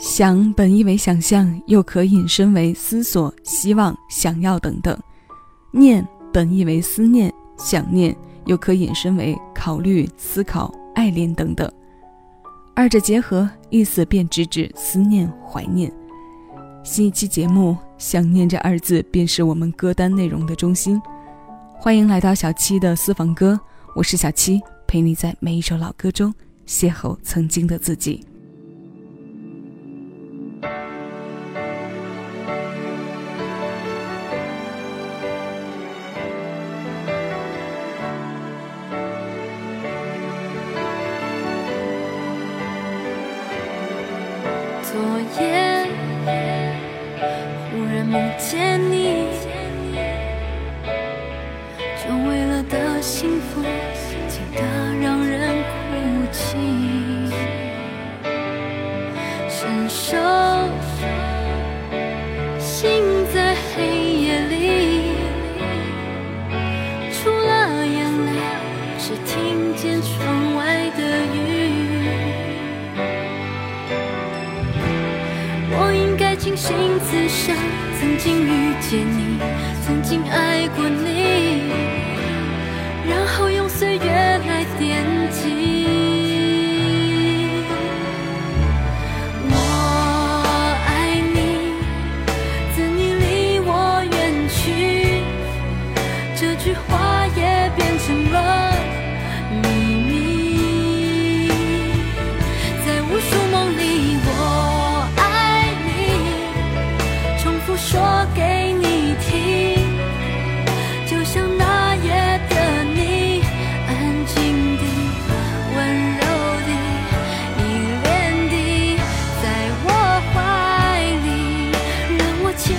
想本意为想象，又可引申为思索、希望、想要等等；念本意为思念、想念，又可引申为考虑、思考、爱恋等等。二者结合，意思便直指思念、怀念。新一期节目“想念”这二字，便是我们歌单内容的中心。欢迎来到小七的私房歌，我是小七，陪你在每一首老歌中邂逅曾经的自己。昨夜忽然梦见你经爱过你，然后用岁月来点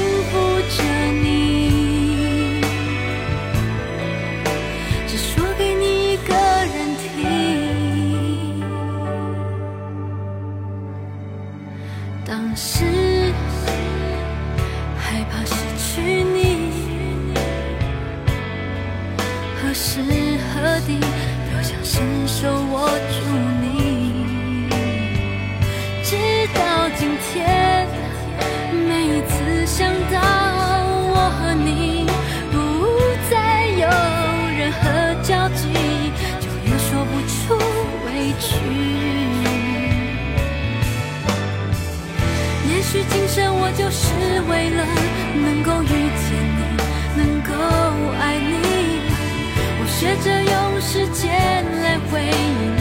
幸福之也许今生我就是为了能够遇见你，能够爱你，我学着用时间来回忆。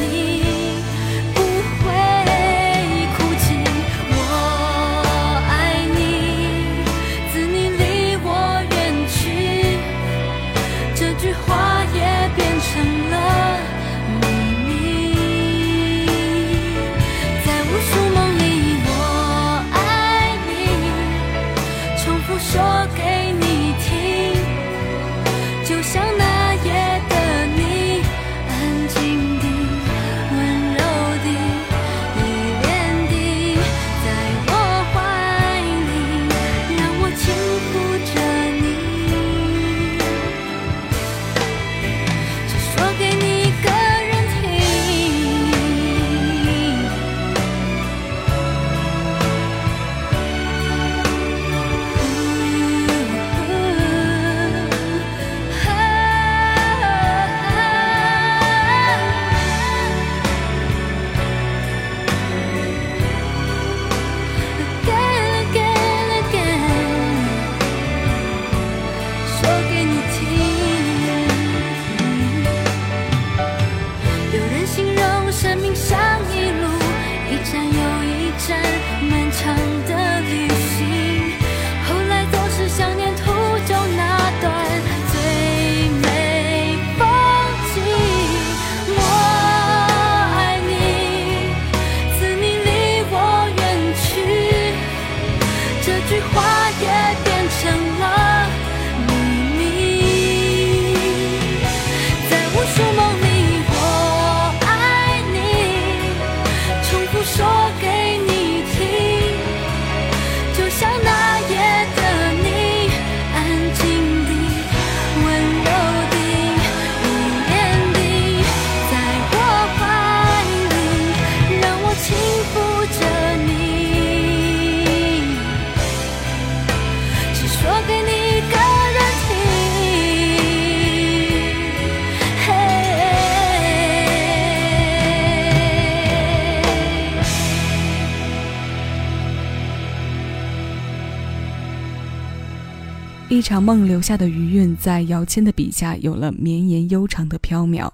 场梦留下的余韵，在姚谦的笔下有了绵延悠长的飘渺。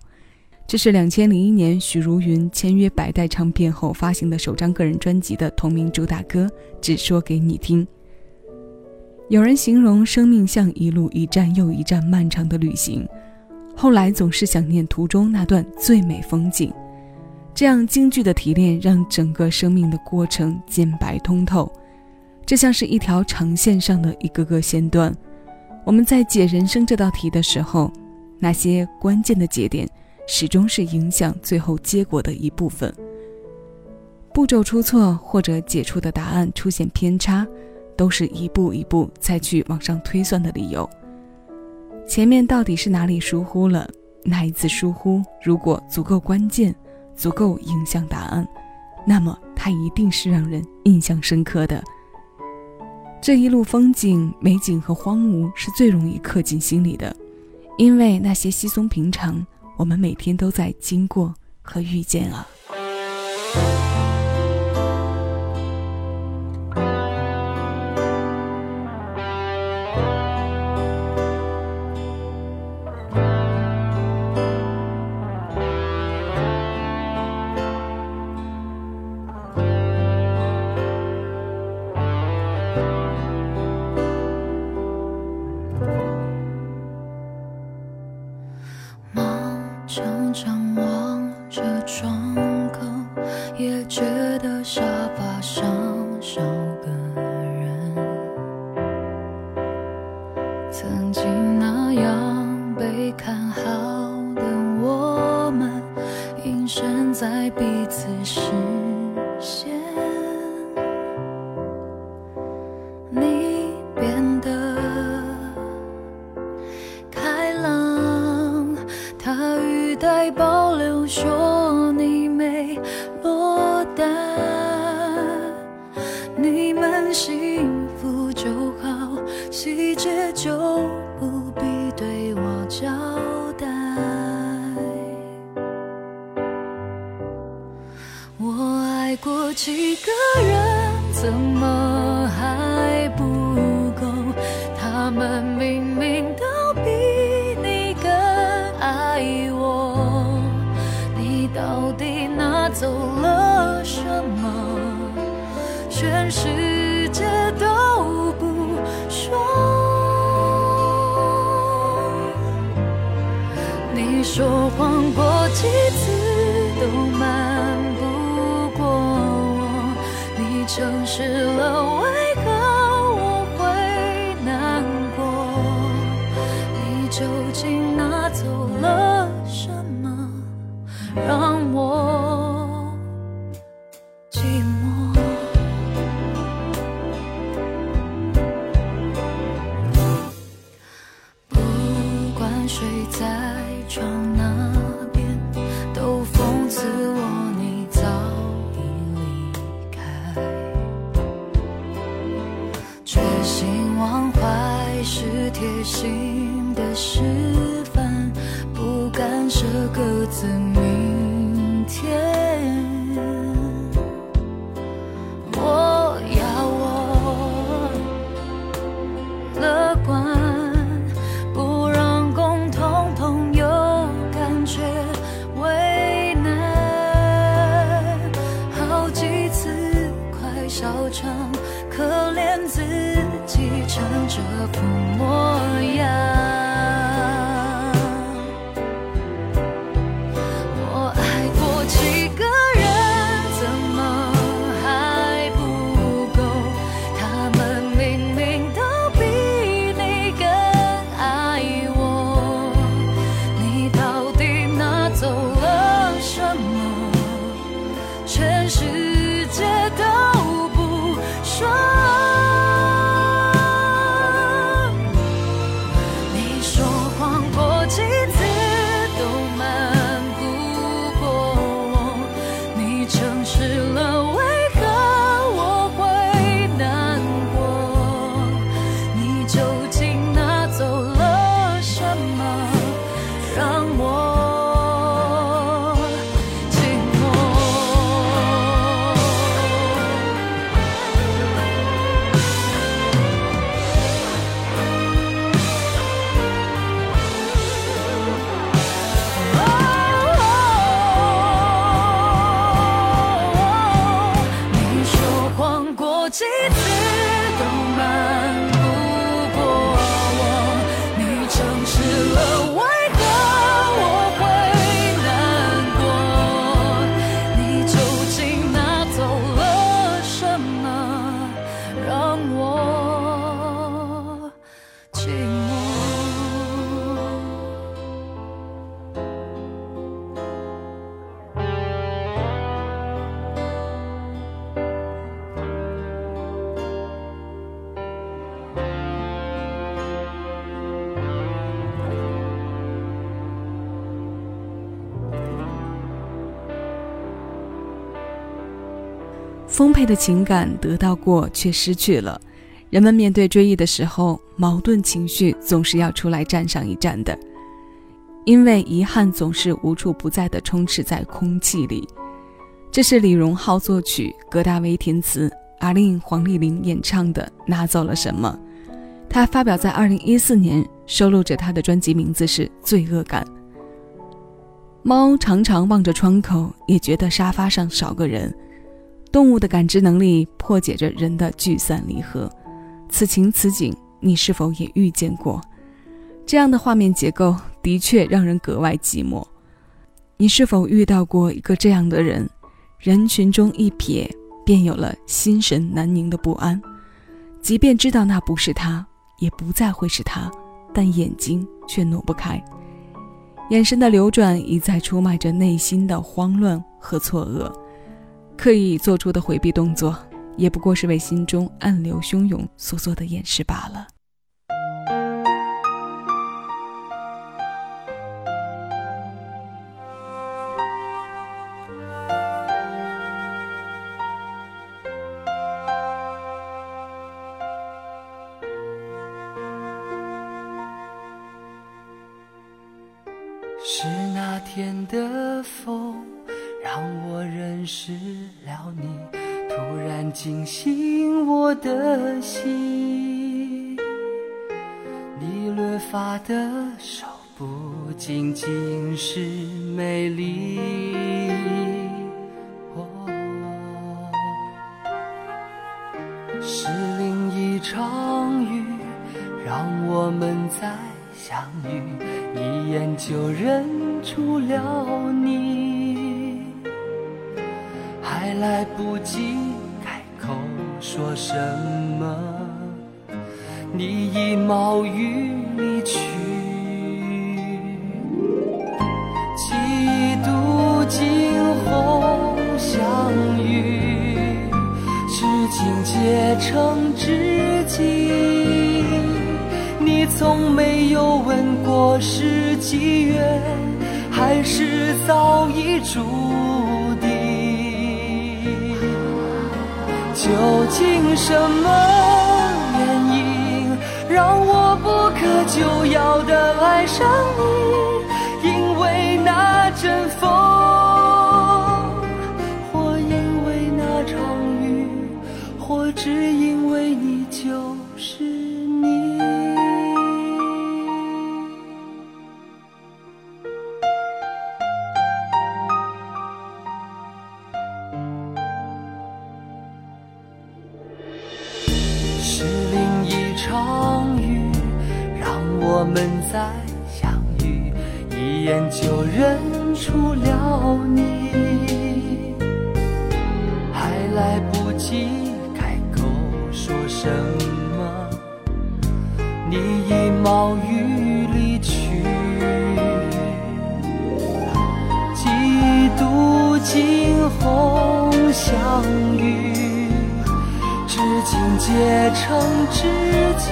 这是两千零一年许茹芸签约百代唱片后发行的首张个人专辑的同名主打歌《只说给你听》。有人形容生命像一路一站又一站漫长的旅行，后来总是想念途中那段最美风景。这样京剧的提炼，让整个生命的过程简白通透。这像是一条长线上的一个个线段。我们在解人生这道题的时候，那些关键的节点。始终是影响最后结果的一部分。步骤出错或者解出的答案出现偏差，都是一步一步再去往上推算的理由。前面到底是哪里疏忽了？那一次疏忽如果足够关键，足够影响答案，那么它一定是让人印象深刻的。这一路风景、美景和荒芜是最容易刻进心里的，因为那些稀松平常。我们每天都在经过和遇见也觉得少有。几个人怎么还究竟拿走了什么，让我丰沛的情感得到过却失去了，人们面对追忆的时候，矛盾情绪总是要出来站上一站的，因为遗憾总是无处不在的充斥在空气里。这是李荣浩作曲，葛大为填词，阿令黄丽玲演唱的《拿走了什么》。他发表在二零一四年，收录着他的专辑名字是《罪恶感》。猫常常望着窗口，也觉得沙发上少个人。动物的感知能力破解着人的聚散离合，此情此景，你是否也遇见过？这样的画面结构的确让人格外寂寞。你是否遇到过一个这样的人？人群中一瞥，便有了心神难宁的不安。即便知道那不是他，也不再会是他，但眼睛却挪不开。眼神的流转，一再出卖着内心的慌乱和错愕。刻意做出的回避动作，也不过是为心中暗流汹涌所做的掩饰罢了。是那天的风，让我认识了你，突然惊醒我的心。你略发的手不仅仅是美丽，是另一场雨，让我们再相遇。一眼就认出了你，来不及开口说什么，你已冒雨离去。几度惊鸿相遇，至今结成知己。你从没有问过是机缘，还是早已注定？究竟什么原因，让我不可救药的爱上你？因为那阵风，或因为那场雨，或只因惊鸿相遇，至今结成知己。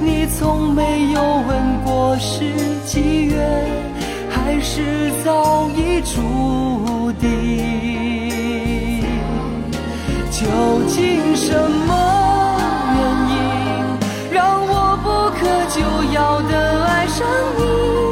你从没有问过是机缘，还是早已注定？究竟什么原因，让我不可救药的爱上你？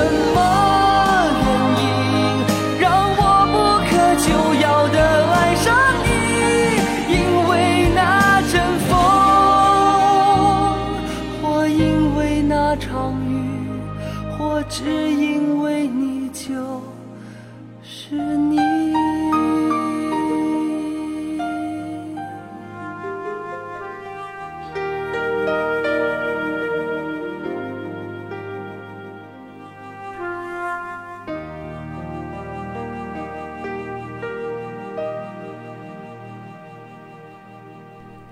so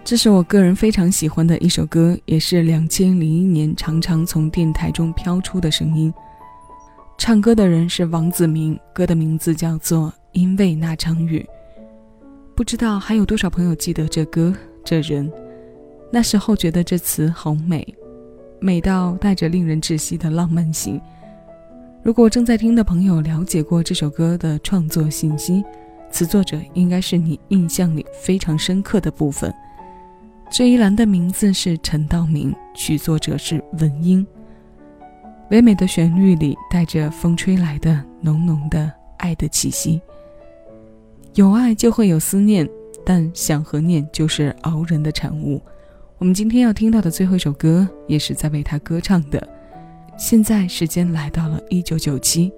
这是我个人非常喜欢的一首歌，也是两千零一年常常从电台中飘出的声音。唱歌的人是王子明，歌的名字叫做《因为那场雨》。不知道还有多少朋友记得这歌这人？那时候觉得这词好美，美到带着令人窒息的浪漫性。如果正在听的朋友了解过这首歌的创作信息，词作者应该是你印象里非常深刻的部分。这一栏的名字是陈道明，曲作者是文英。唯美的旋律里带着风吹来的浓浓的爱的气息。有爱就会有思念，但想和念就是熬人的产物。我们今天要听到的最后一首歌，也是在为他歌唱的。现在时间来到了一九九七，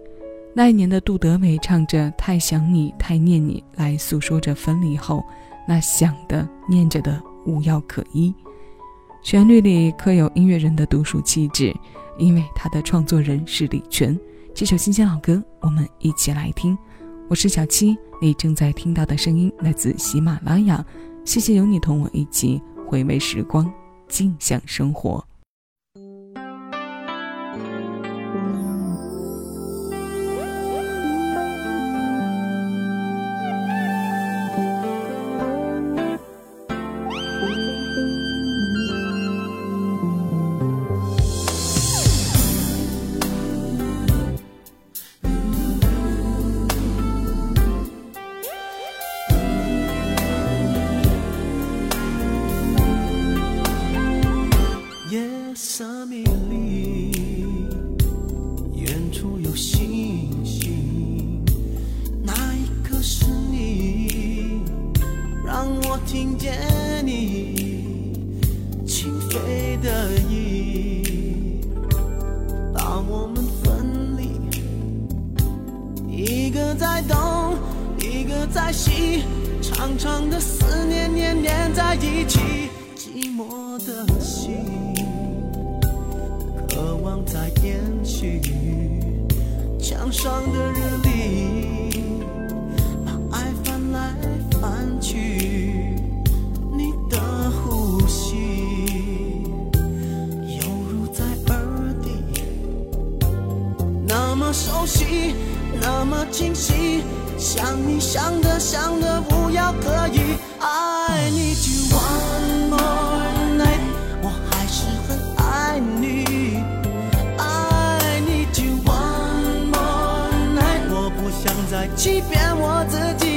那一年的杜德伟唱着《太想你太念你》，来诉说着分离后那想的念着的无药可医。旋律里刻有音乐人的独属气质，因为他的创作人是李泉。这首新鲜老歌，我们一起来听。我是小七，你正在听到的声音来自喜马拉雅。谢谢有你同我一起回味时光，静享生活。一个在东，一个在西，长长的思念年年在一起，寂寞的心渴望在延续，墙上的日历把爱翻来翻去，你的呼吸犹如在耳底，那么熟悉，那么清晰。想你想的想的无药可医，I need you one more night，我还是很爱你。I need you one more night，我不想再欺骗我自己。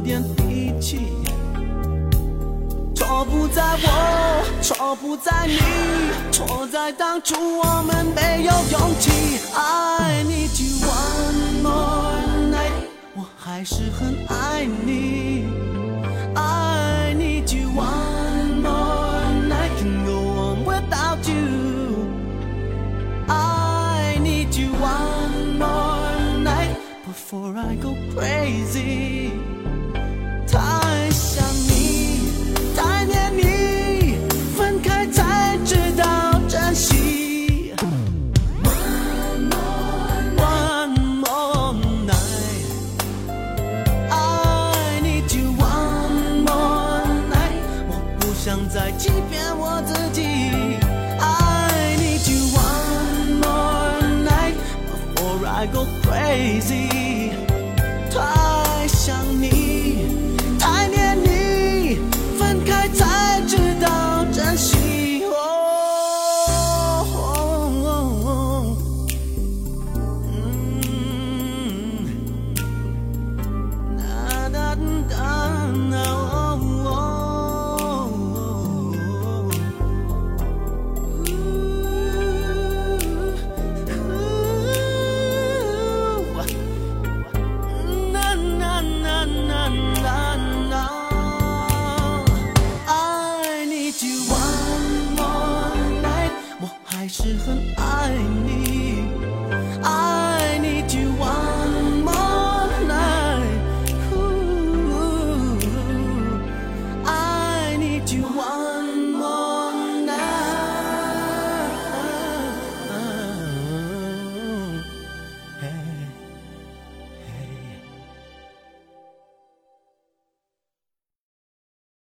点脾气错不在你，错在当初我们没有勇气。I need you one more night，我还是很爱你。I need you one more night，can go on without you。I need you one more night before I go crazy。